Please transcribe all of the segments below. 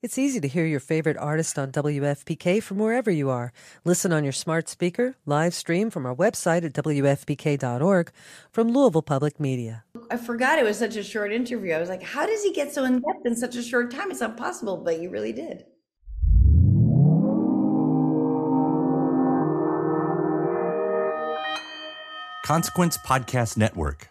It's easy to hear your favorite artist on WFPK from wherever you are. Listen on your smart speaker, live stream from our website at WFPK.org from Louisville Public Media. I forgot it was such a short interview. I was like, how does he get so in depth in such a short time? It's not possible, but you really did. Consequence Podcast Network.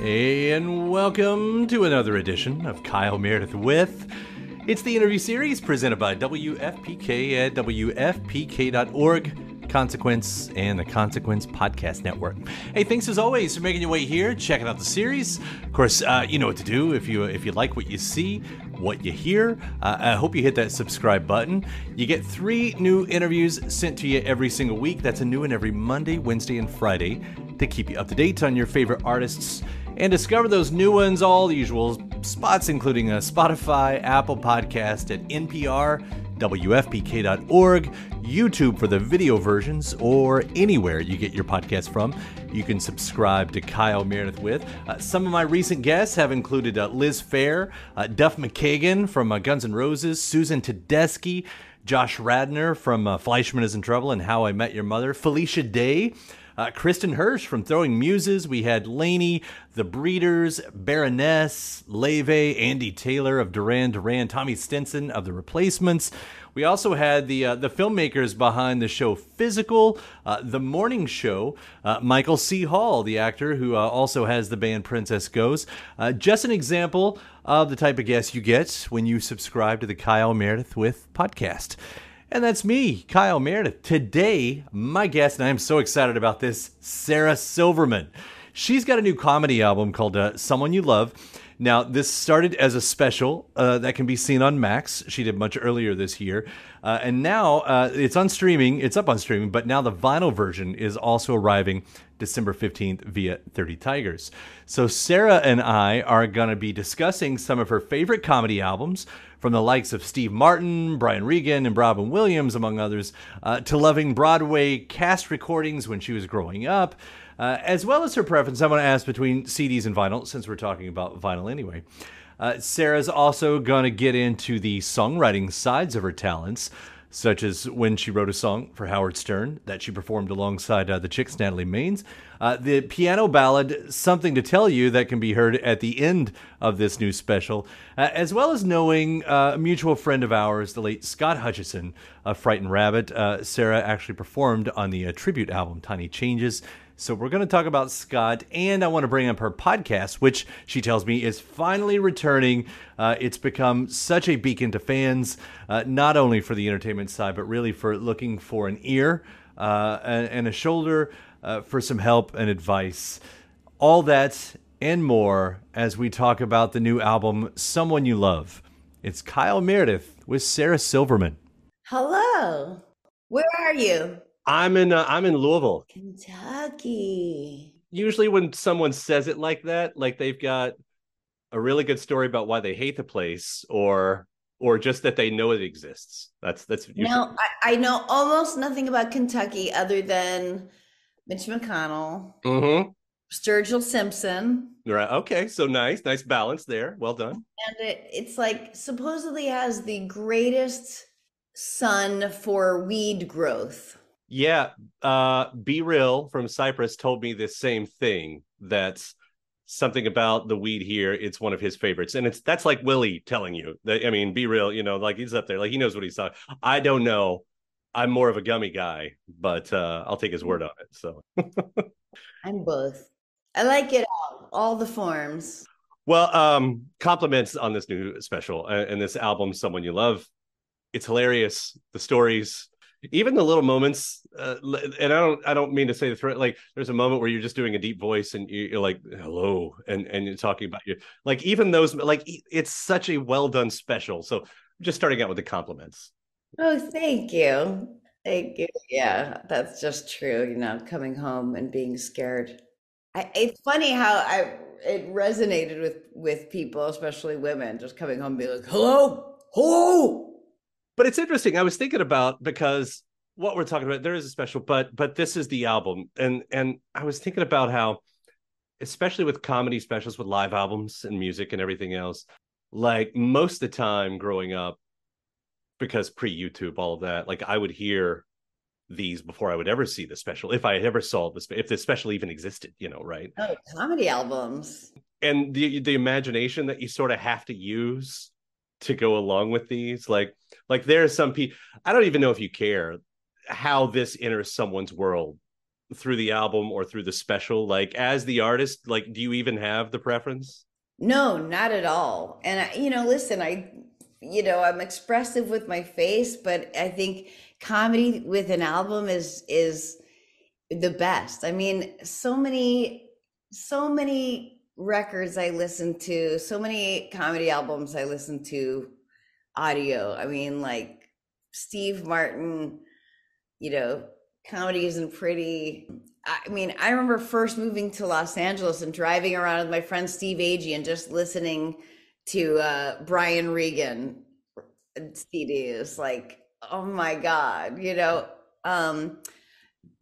Hey, and welcome to another edition of Kyle Meredith with. It's the interview series presented by WFPK at WFPK.org, Consequence, and the Consequence Podcast Network. Hey, thanks as always for making your way here, checking out the series. Of course, uh, you know what to do if you if you like what you see, what you hear. Uh, I hope you hit that subscribe button. You get three new interviews sent to you every single week. That's a new one every Monday, Wednesday, and Friday to keep you up to date on your favorite artists and discover those new ones, all the usual spots, including a Spotify, Apple Podcast at NPR, WFPK.org, YouTube for the video versions, or anywhere you get your podcast from. You can subscribe to Kyle Meredith with. Uh, some of my recent guests have included uh, Liz Phair, uh, Duff McKagan from uh, Guns N' Roses, Susan Tedeschi, Josh Radnor from uh, Fleishman is in Trouble and How I Met Your Mother, Felicia Day, uh, Kristin Hersh from Throwing Muses. We had Lainey, The Breeders, Baroness, Leve, Andy Taylor of Duran Duran, Tommy Stinson of The Replacements. We also had the uh, the filmmakers behind the show Physical, uh, The Morning Show, uh, Michael C. Hall, the actor who uh, also has the band Princess Goes. Uh, just an example of the type of guests you get when you subscribe to the Kyle Meredith with podcast. And that's me, Kyle Meredith. Today, my guest, and I am so excited about this, Sarah Silverman. She's got a new comedy album called uh, Someone You Love. Now, this started as a special uh, that can be seen on Max. She did much earlier this year. Uh, and now uh, it's on streaming. It's up on streaming, but now the vinyl version is also arriving December 15th via 30 Tigers. So, Sarah and I are going to be discussing some of her favorite comedy albums from the likes of Steve Martin, Brian Regan, and Robin Williams, among others, uh, to loving Broadway cast recordings when she was growing up, uh, as well as her preference. I want to ask between CDs and vinyl, since we're talking about vinyl anyway. Uh, Sarah's also going to get into the songwriting sides of her talents such as when she wrote a song for Howard Stern that she performed alongside uh, the Chicks, Natalie Maines. Uh, the piano ballad, Something to Tell You, that can be heard at the end of this new special, uh, as well as knowing uh, a mutual friend of ours, the late Scott Hutchison of Frightened Rabbit. Uh, Sarah actually performed on the uh, tribute album Tiny Changes. So we're going to talk about Scott, and I want to bring up her podcast, which she tells me is finally returning. Uh, it's become such a beacon to fans, uh, not only for the entertainment side, but really for looking for an ear uh, and, and, a shoulder uh, for some help and advice. All that and more as we talk about the new album, Someone You Love. It's Kyle Meredith with Sarah Silverman. Hello. Where are you? I'm in uh, I'm in Louisville. Kentucky. Usually when someone says it like that, like they've got a really good story about why they hate the place or or just that they know it exists. That's that's usually... No, I, I, know almost nothing about Kentucky other than Mitch McConnell. Mm-hmm. Sturgill Simpson. Right. Okay. So nice, nice balance there. Well done. And it, it's like supposedly has the greatest sun for weed growth. Yeah, uh, B-Real from Cypress told me the same thing. That's something about the weed here. It's one of his favorites, and it's that's like Willie telling you that. I mean, B-Real. You know, like he's up there, like he knows what he's talking. I don't know. I'm more of a gummy guy, but uh, I'll take his word on it. So I'm both. I like it all, all the forms. Well, um, compliments on this new special and, and this album, "Someone You Love." It's hilarious. The stories even the little moments uh, and i don't i don't mean to say the threat like there's a moment where you're just doing a deep voice and you're like hello and and you're talking about you. Like even those like it's such a well done special. So just starting out with the compliments. Oh thank you. Thank you. Yeah that's just true you know coming home and being scared. I, it's funny how i it resonated with with people especially women just coming home and being like hello hello but it's interesting. I was thinking about because what we're talking about, there is a special, but but this is the album. And and I was thinking about how, especially with comedy specials with live albums and music and everything else, like most of the time growing up, because pre-YouTube, all of that, like I would hear these before I would ever see the special, if I ever saw this, if the special even existed, you know, right? Oh, comedy albums. And the the imagination that you sort of have to use to go along with these like like there are some people i don't even know if you care how this enters someone's world through the album or through the special. Like as the artist like do you even have the preference? No not at all. And I, you know listen i you know i'm expressive with my face but i think comedy with an album is is the best. I mean so many so many records I listen to, so many comedy albums I listen to audio. I mean, like Steve Martin, you know, comedy isn't pretty. I mean, I remember first moving to Los Angeles and driving around with my friend Steve Agee and just listening to uh, Brian Regan CDs. Like, oh my God, you know, um,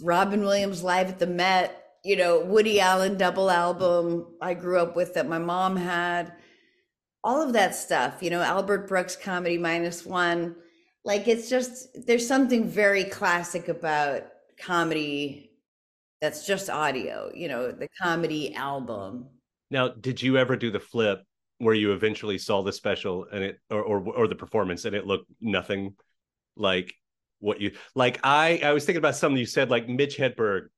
Robin Williams live at the Met you know, Woody Allen double album I grew up with that my mom had, all of that stuff, you know, Albert Brooks comedy minus one. Like it's just, there's something very classic about comedy that's just audio, you know, the comedy album. Now, did you ever do the flip where you eventually saw the special and it, or, or, or the performance and it looked nothing like what you like i i was thinking about something you said like mitch hedberg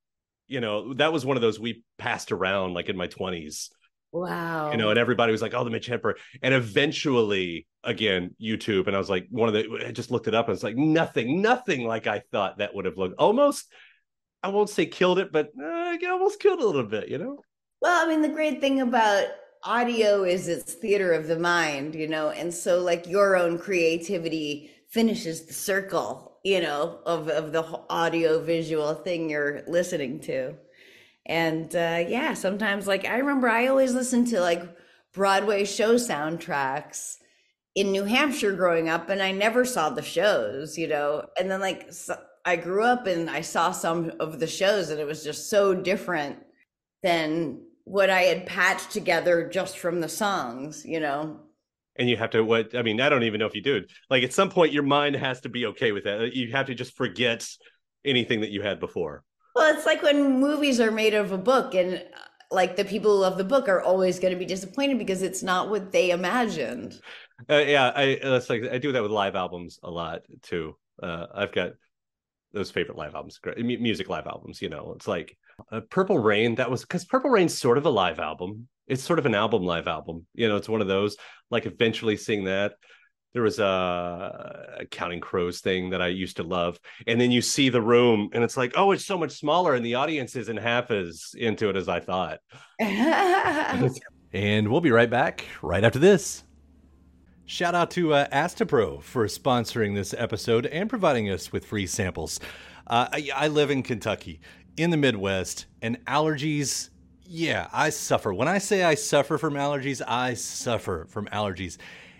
you know, that was one of those we passed around like in my 20s. Wow. You know, and everybody was like, oh, the Mitch Hedberg. And eventually, again, YouTube. And I was like, one of the, I just looked it up and it's like, nothing, nothing like I thought that would have looked almost, I won't say killed it, but uh, almost killed a little bit, you know? Well, I mean, the great thing about audio is it's theater of the mind, you know? And so, like, your own creativity finishes the circle you know, of, of the audio visual thing you're listening to. And uh, yeah, sometimes like I remember I always listened to like Broadway show soundtracks in New Hampshire growing up, and I never saw the shows, you know. And then like so I grew up and I saw some of the shows, and it was just so different than what I had patched together just from the songs, you know? And you have to what i mean i don't even know if you do. It like at some point your mind has to be okay with that. You have to just forget anything that you had before well it's like when movies are made of a book and uh, like the people who love the book are always going to be disappointed because it's not what they imagined. Uh, yeah i that's like i do that with live albums a lot too. Uh, i've got those favorite live albums music live albums you know? It's like uh, purple rain that was because purple rain's sort of a live album. It's sort of an album live album. You know it's one of those like eventually seeing that there was a, a, counting crows thing that i used to love and then you see the room and it's like oh it's so much smaller and the audience isn't half as into it as i thought and we'll be right back right after this Shout out to uh, Astepro for sponsoring this episode and providing us with free samples. Uh, I, I live in Kentucky, in the Midwest, and allergies yeah, I suffer. When I say I suffer from allergies, I suffer from allergies.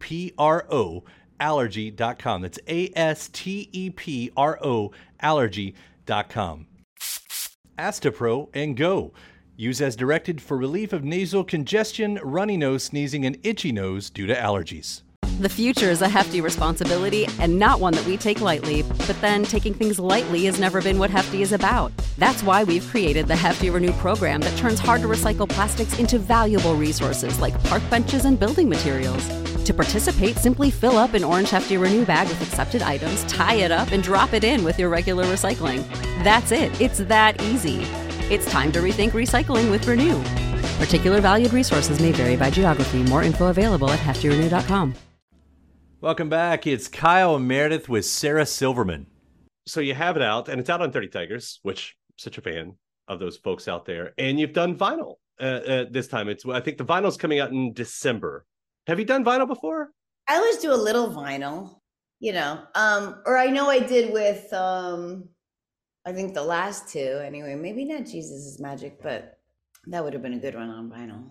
P R O allergy.com. That's A S T E P R O allergy.com. Astepro and go. Use as directed for relief of nasal congestion, runny nose, sneezing, and itchy nose due to allergies. The future is a hefty responsibility and not one that we take lightly, but then taking things lightly has never been what Hefty is about. That's why we've created the Hefty Renew program that turns hard to recycle plastics into valuable resources like park benches and building materials. To participate, simply fill up an orange Hefty Renew bag with accepted items, tie it up, and drop it in with your regular recycling. That's it, it's that easy. It's time to rethink recycling with Renew. Particular valued resources may vary by geography. More info available at heftyrenew.com. Welcome back. It's Kyle and Meredith with Sarah Silverman. So you have it out, and it's out on 30 Tigers, which I'm such a fan of those folks out there. And you've done vinyl uh, uh, this time. It's I think the vinyl's coming out in December. Have you done vinyl before? I always do a little vinyl, you know. Um, or I know I did with um I think the last two anyway. Maybe not Jesus is magic, but that would have been a good one on vinyl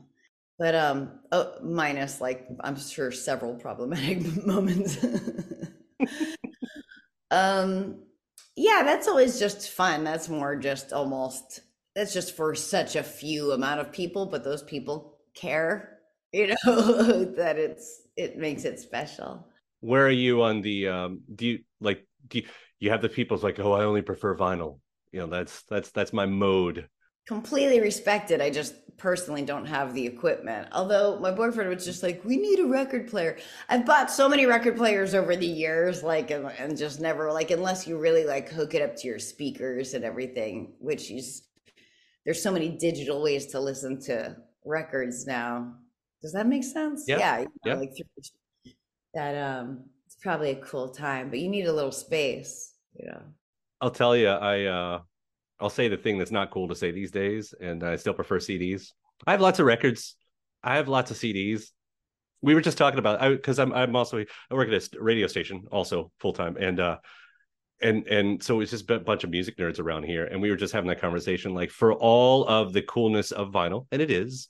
but um oh, minus like i'm sure several problematic moments um yeah that's always just fun that's more just almost that's just for such a few amount of people but those people care you know that it's it makes it special where are you on the um do you like do you, you have the people's like oh i only prefer vinyl you know that's that's that's my mode completely respected. I just personally don't have the equipment. Although my boyfriend was just like, "We need a record player." I've bought so many record players over the years, like, and, and just never like unless you really like hook it up to your speakers and everything. Which is there's so many digital ways to listen to records now. Does that make sense? Yeah. Yeah. You know, yeah. Like that. Um, it's probably a cool time, but you need a little space. You know. I'll tell you, I uh I'll say the thing that's not cool to say these days, and I still prefer CDs. I have lots of records. I have lots of CDs. We were just talking about I because I'm I'm also I work at a radio station also full time, and uh, and and so it's just a bunch of music nerds around here, and we were just having that conversation. Like for all of the coolness of vinyl, and it is,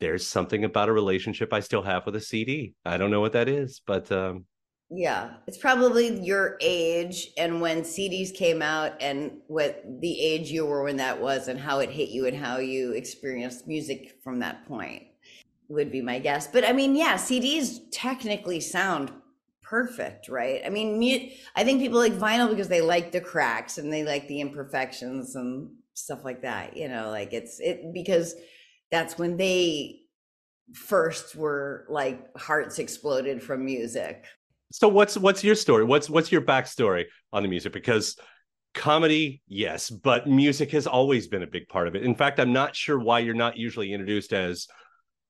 there's something about a relationship I still have with a CD. I don't know what that is, but um, yeah, it's probably your age and when CDs came out and what the age you were when that was and how it hit you and how you experienced music from that point would be my guess. But I mean, yeah, CDs technically sound perfect, right? I mean, mute, I think people like vinyl because they like the cracks and they like the imperfections and stuff like that, you know, like it's it because that's when they first were like hearts exploded from music so what's what's your story? What's what's your backstory on the music? Because comedy, yes, but music has always been a big part of it. In fact, I'm not sure why you're not usually introduced as,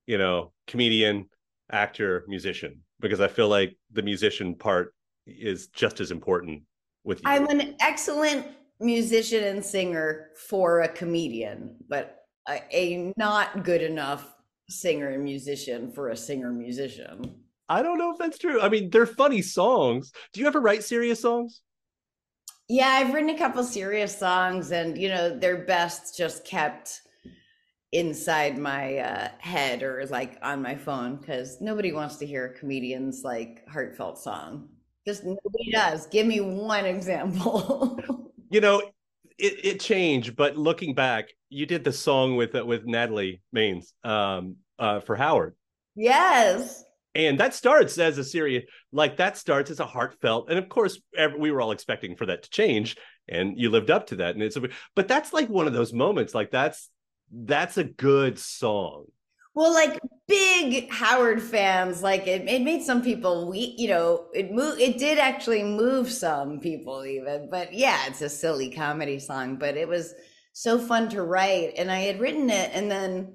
you know, comedian, actor, musician, because I feel like the musician part is just as important with you. I'm an excellent musician and singer for a comedian, but a, a not good enough singer and musician for a singer musician. I don't know if that's true. I mean, they're funny songs. Do you ever write serious songs? Yeah, I've written a couple serious songs, and you know, they're best just kept inside my uh, head or like on my phone because nobody wants to hear a comedian's like heartfelt song. Just nobody does. Give me one example. you know, it, it changed, but looking back, you did the song with uh, with Natalie Maines um, uh, for Howard. Yes and that starts as a serious like that starts as a heartfelt, and of course, we were all expecting for that to change, and you lived up to that. And it's, a, but that's like one of those moments. Like that's that's a good song. Well, like big Howard fans, like it, it made some people we you know, it moved it did actually move some people even. But yeah, it's a silly comedy song, but it was so fun to write. And I had written it and then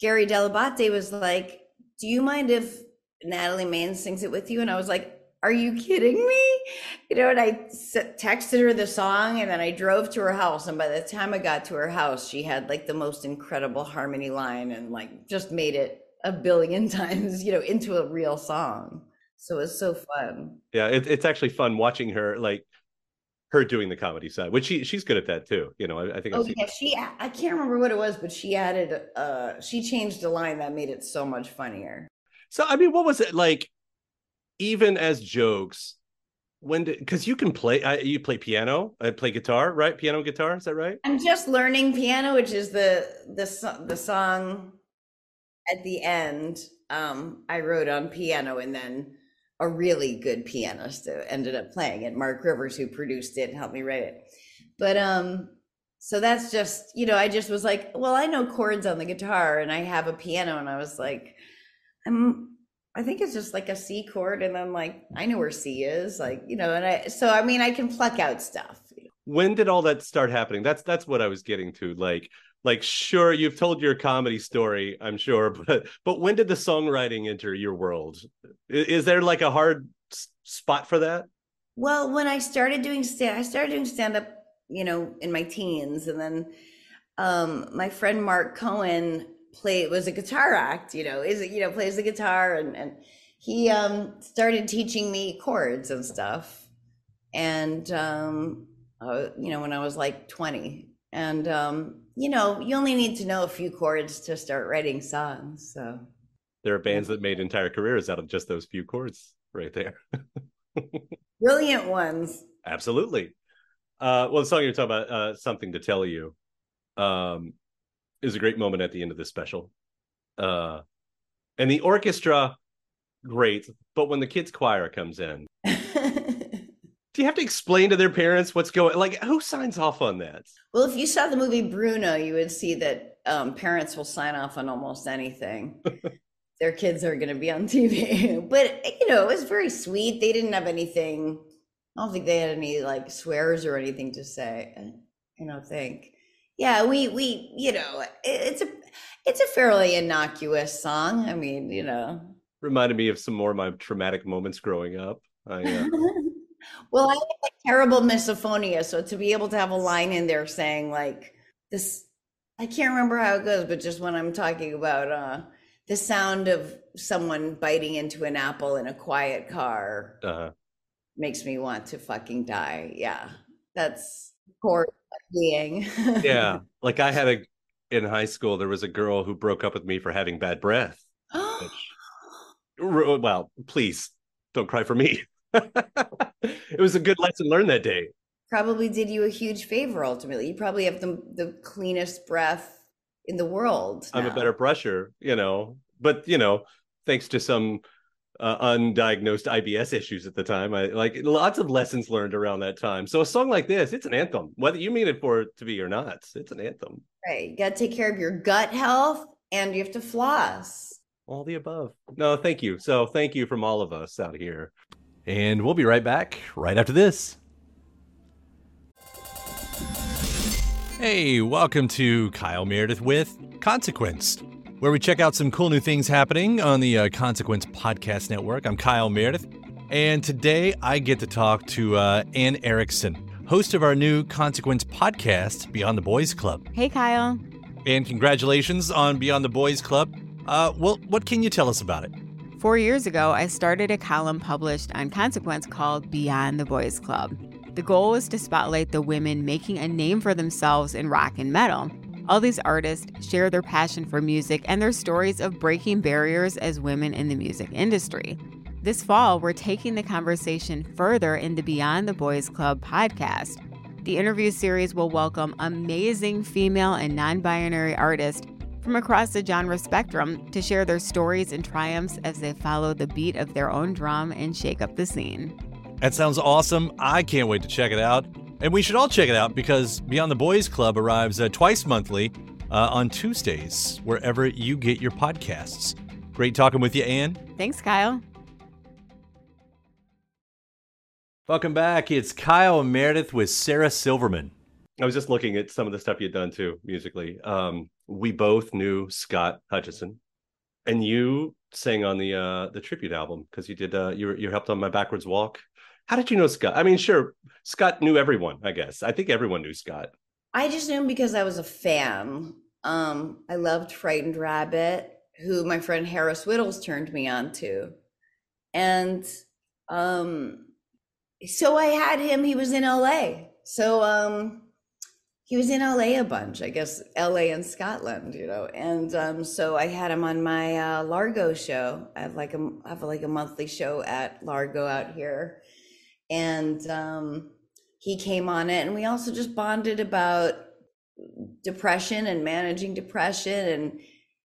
Gary Dell'Abate was like, Do you mind if Natalie Maines sings it with you? And I was like, are you kidding me? You know, and I texted her the song and then I drove to her house. And by the time I got to her house, she had like the most incredible harmony line and like just made it a billion times, you know, into a real song. So it was so fun. Yeah, it, it's actually fun watching her like her doing the comedy side, which she she's good at that too. You know, I, I think. Oh yeah, she. I can't remember what it was, but she added. uh She changed a line that made it so much funnier. So I mean, what was it like? Even as jokes when because you can play uh, you play piano i play guitar right? Piano guitar is that right? I'm just learning piano which is the the the song at the end um i wrote on piano and then a really good pianist ended up playing it mark rivers who produced it and helped me write it. But um so that's just you know i just was like well i know chords on the guitar and i have a piano and i was like i'm I think it's just like a C chord, and then like I know where C is, like you know, and I so I mean I can pluck out stuff. When did all that start happening? That's that's what I was getting to. Like like sure you've told your comedy story, I'm sure, but but when did the songwriting enter your world? Is, is there like a hard spot for that? Well, when I started doing stand, I started doing stand up, you know, in my teens, and then um, my friend Mark Cohen play it was a guitar act you know is it you know plays the guitar and and he um started teaching me chords and stuff. And um uh, you know when i was like 20 and um you know you only need to know a few chords to start writing songs so. There are bands that made entire careers out of just those few chords right there. Brilliant ones. Absolutely. Uh well the song you're talking about uh something to tell you um is a great moment at the end of this special. Uh, and the orchestra, great, but when the kids' choir comes in, do you have to explain to their parents what's going? Like, who signs off on that? Well, if you saw the movie Bruno, you would see that um, parents will sign off on almost anything. their kids are going to be on TV, but you know, it was very sweet. They didn't have anything. I don't think they had any like swears or anything to say. I don't think yeah we we you know it's a it's a fairly innocuous song. I mean you know. Reminded me of some more of my traumatic moments growing up. I, uh... well i have terrible misophonia so to be able to have a line in there saying like this i can't remember how it goes but just when i'm talking about uh the sound of someone biting into an apple in a quiet car uh-huh. makes me want to fucking die. Yeah that's core being. yeah. Like I had a in high school, there was a girl who broke up with me for having bad breath. which, well, please don't cry for me. it was a good lesson learned that day. Probably did you a huge favor ultimately. You probably have the the cleanest breath in the world. Now. I'm a better brusher, you know. But you know, thanks to some uh, undiagnosed IBS issues at the time. I like lots of lessons learned around that time. So a song like this, it's an anthem, whether you mean it for it to be or not. It's an anthem. Right. You got to take care of your gut health and you have to floss. All the above. No, thank you. So thank you from all of us out here. And we'll be right back right after this. Hey, welcome to Kyle Meredith with Consequence where we check out some cool new things happening on the uh, Consequence Podcast Network. I'm Kyle Meredith, and today I get to talk to uh, Ann Erickson, host of our new Consequence podcast, Beyond the Boys Club. Hey, Kyle. And congratulations on Beyond the Boys Club. Uh, well, what can you tell us about it? Four years ago, I started a column published on Consequence called Beyond the Boys Club. The goal was to spotlight the women making a name for themselves in rock and metal all these artists share their passion for music and their stories of breaking barriers as women in the music industry. This fall, we're taking the conversation further in the Beyond the Boys Club podcast. The interview series will welcome amazing female and non binary artists from across the genre spectrum to share their stories and triumphs as they follow the beat of their own drum and shake up the scene. That sounds awesome. I can't wait to check it out. And we should all check it out because Beyond the Boys Club arrives uh, twice monthly uh, on Tuesdays, wherever you get your podcasts. Great talking with you, Ann. Thanks, Kyle. Welcome back. It's Kyle and Meredith with Sarah Silverman. I was just looking at some of the stuff you'd done too musically. Um, we both knew Scott Hutchison, and you sang on the uh, the tribute album because you did uh, you you helped on my backwards walk. How did you know Scott? I mean, sure, Scott knew everyone. I guess I think everyone knew Scott. I just knew him because I was a fan. Um, I loved Frightened Rabbit, who my friend Harris Wittels turned me on to, and um, so I had him. He was in LA. So um, he was in LA a bunch, I guess LA and Scotland, you know. And um, so I had him on my uh, Largo show. I have like a I have like a monthly show at Largo out here, and um, he came on it, and we also just bonded about depression and managing depression, and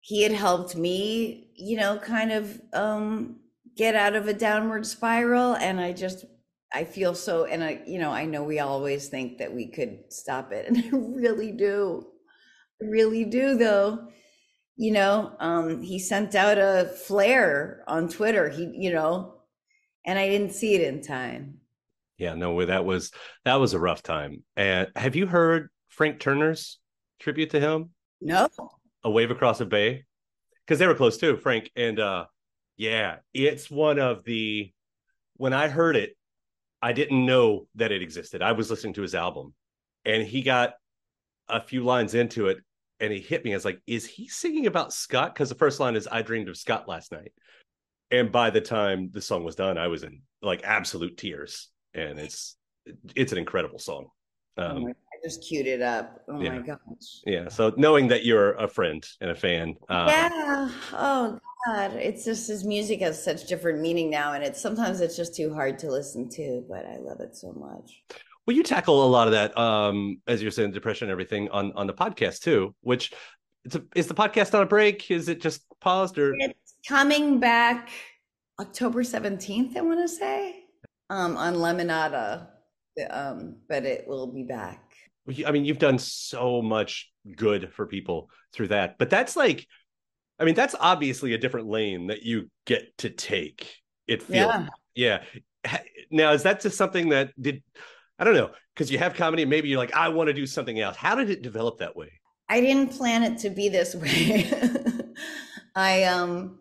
he had helped me, you know, kind of um, get out of a downward spiral, and I just I feel so, and I, you know, I know we always think that we could stop it, and I really do, I really do, though. You know, um, he sent out a flare on Twitter. He, you know, and I didn't see it in time. Yeah, no, way. that was that was a rough time. And have you heard Frank Turner's tribute to him? No. A wave across the bay, because they were close too, Frank. And uh, yeah, it's one of the when I heard it, I didn't know that it existed. I was listening to his album and he got a few lines into it and he hit me. I was like, is he singing about Scott? Because the first line is I dreamed of Scott last night. And by the time the song was done, I was in like absolute tears. And it's it's an incredible song. Um, oh I just queued it up. Oh yeah. my gosh. Yeah. So knowing that you're a friend and a fan. Um, yeah. Oh God, it's just his music has such different meaning now, and it's sometimes it's just too hard to listen to, but I love it so much. Well, you tackle a lot of that, um, as you're saying, depression and everything on on the podcast too. Which a, is the podcast on a break? Is it just paused or? It's coming back October seventeenth. I want to say um, on Lemonada, um, but it will be back. I mean, you've done so much good for people through that, but that's like I mean, that's obviously a different lane that you get to take. It feels, yeah. yeah. Now, is that just something that did, I don't know, because you have comedy and maybe you're like, I want to do something else. How did it develop that way? I didn't plan it to be this way. I, um,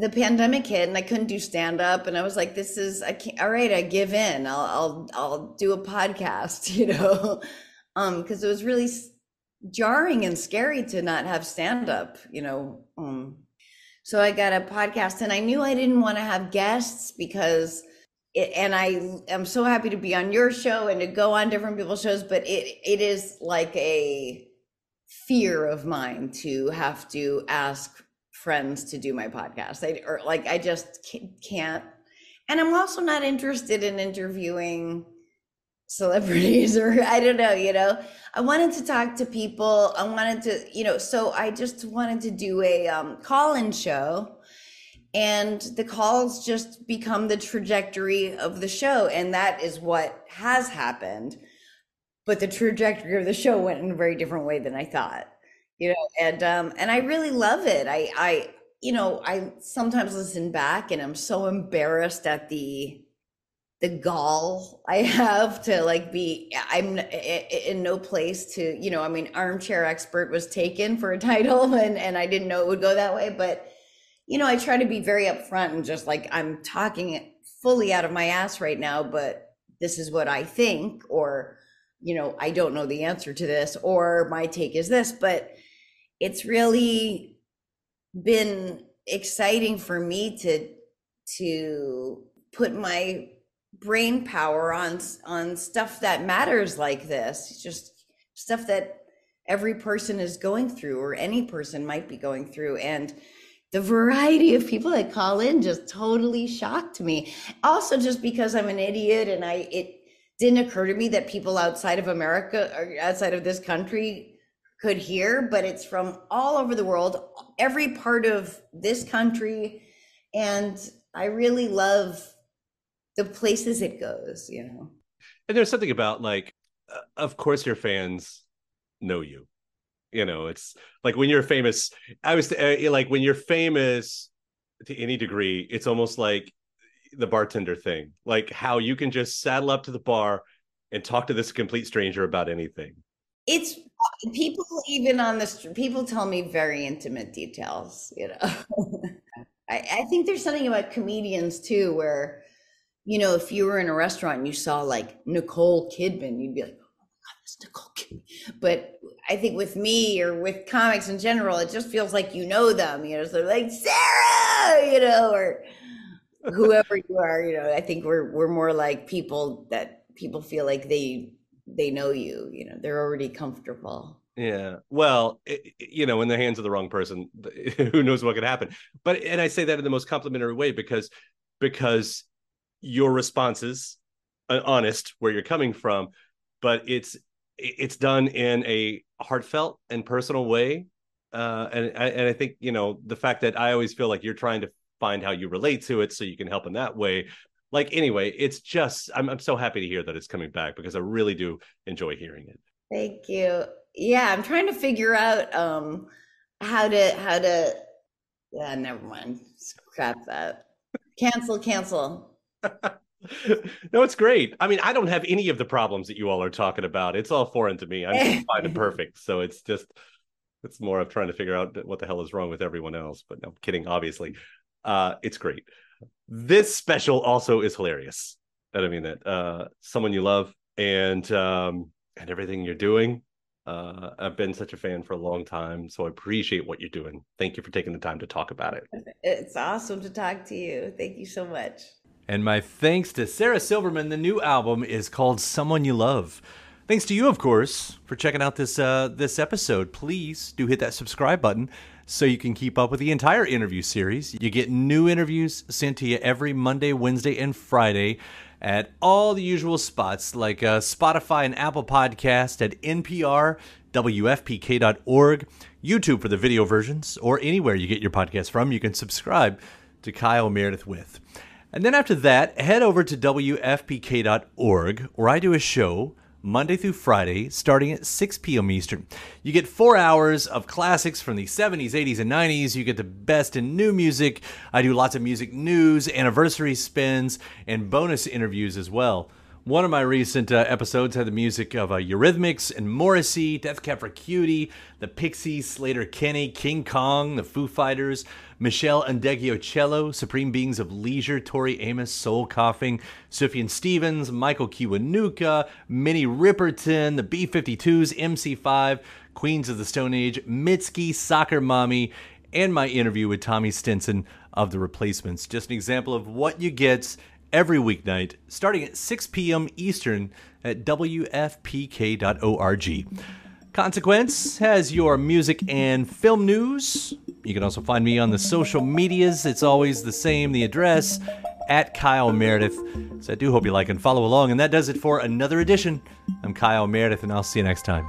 the pandemic hit and I couldn't do stand up and I was like this is I can't all right I give in I'll I'll I'll do a podcast you know um because it was really jarring and scary to not have stand up, you know. Um, so I got a podcast and I knew I didn't want to have guests because it, and I am so happy to be on your show and to go on different people's shows, but it it is like a fear of mine to have to ask friends to do my podcast. I or like I just can't. And I'm also not interested in interviewing celebrities or I don't know, you know. I wanted to talk to people. I wanted to, you know, so I just wanted to do a um, call-in show and the calls just become the trajectory of the show and that is what has happened. But the trajectory of the show went in a very different way than I thought. You know, and um and I really love it. I I you know, I sometimes listen back and I'm so embarrassed at the the gall I have to like be I'm in no place to you know I mean armchair expert was taken for a title and and I didn't know it would go that way but you know I try to be very upfront and just like I'm talking fully out of my ass right now but this is what I think or you know I don't know the answer to this or my take is this but it's really been exciting for me to to put my brain power on on stuff that matters like this just stuff that every person is going through or any person might be going through. And the variety of people that call in just totally shocked me. Also just because i'm an idiot and i it didn't occur to me that people outside of america or outside of this country could hear, but it's from all over the world, every part of this country. And I really love the places it goes, you know. And there's something about like, uh, of course, your fans know you. You know, it's like when you're famous. I was uh, like when you're famous to any degree, it's almost like the bartender thing, like how you can just saddle up to the bar and talk to this complete stranger about anything. It's people even on the people tell me very intimate details, you know. I, I think there's something about comedians too, where, you know, if you were in a restaurant and you saw like Nicole Kidman, you'd be like, oh my God, that's Nicole Kidman. But I think with me or with comics in general, it just feels like you know them, you know, so like, Sarah, you know, or whoever you are, you know, I think we're we're more like people that people feel like they they know you, you know, they're already comfortable. Yeah. Well, it, you know, in the hands of the wrong person, who knows what could happen. But and I say that in the most complimentary way because because your responses uh, honest where you're coming from, but it's it's done in a heartfelt and personal way. Uh, and I, and I think you know the fact that I always feel like you're trying to find how you relate to it so you can help in that way like anyway it's just I'm, I'm so happy to hear that it's coming back because i really do enjoy hearing it. Thank you. Yeah i'm trying to figure out um how to how to yeah never mind. Scrap that. Cancel cancel. No it's great. I mean i don't have any of the problems that you all are talking about. It's all foreign to me. I'm fine and perfect. So it's just it's more of trying to figure out what the hell is wrong with everyone else but no I'm kidding obviously. Uh, it's great. This special also is hilarious. And I mean that uh, someone you love and um, and everything you're doing. Uh, I've been such a fan for a long time, so I appreciate what you're doing. Thank you for taking the time to talk about it. It's awesome to talk to you. Thank you so much. And my thanks to Sarah Silverman. The new album is called Someone You Love. Thanks to you, of course, for checking out this uh, this episode. Please do hit that subscribe button so you can keep up with the entire interview series. You get new interviews sent to you every Monday, Wednesday, and Friday at all the usual spots like uh, Spotify and Apple Podcast at NPR, WFPK.org, YouTube for the video versions, or anywhere you get your podcast from. You can subscribe to Kyle Meredith with. And then after that, head over to WFPK.org, where I do a show Monday through Friday, starting at 6 p.m. Eastern. You get four hours of classics from the 70s, 80s, and 90s. You get the best in new music. I do lots of music news, anniversary spins, and bonus interviews as well. One of my recent uh, episodes had the music of uh, Eurythmics and Morrissey, Death Cab for Cutie, the Pixies, Sleater-Kinney, King Kong, the Foo Fighters, Michelle Meshell Ndegeocello, Supreme Beings of Leisure, Tori Amos, Soul Coughing, Sufjan Stevens, Michael Kiwanuka, Minnie Riperton, the B-52s, MC5, Queens of the Stone Age, Mitski, Soccer Mommy, and my interview with Tommy Stinson of The Replacements. Just an example of what you get every weeknight starting at 6 p.m. Eastern at WFPK.org. Consequence has your music and film news. You can also find me on the social medias. It's always the same, the address at Kyle Meredith. So I do hope you like and follow along. And that does it for another edition. I'm Kyle Meredith, and I'll see you next time.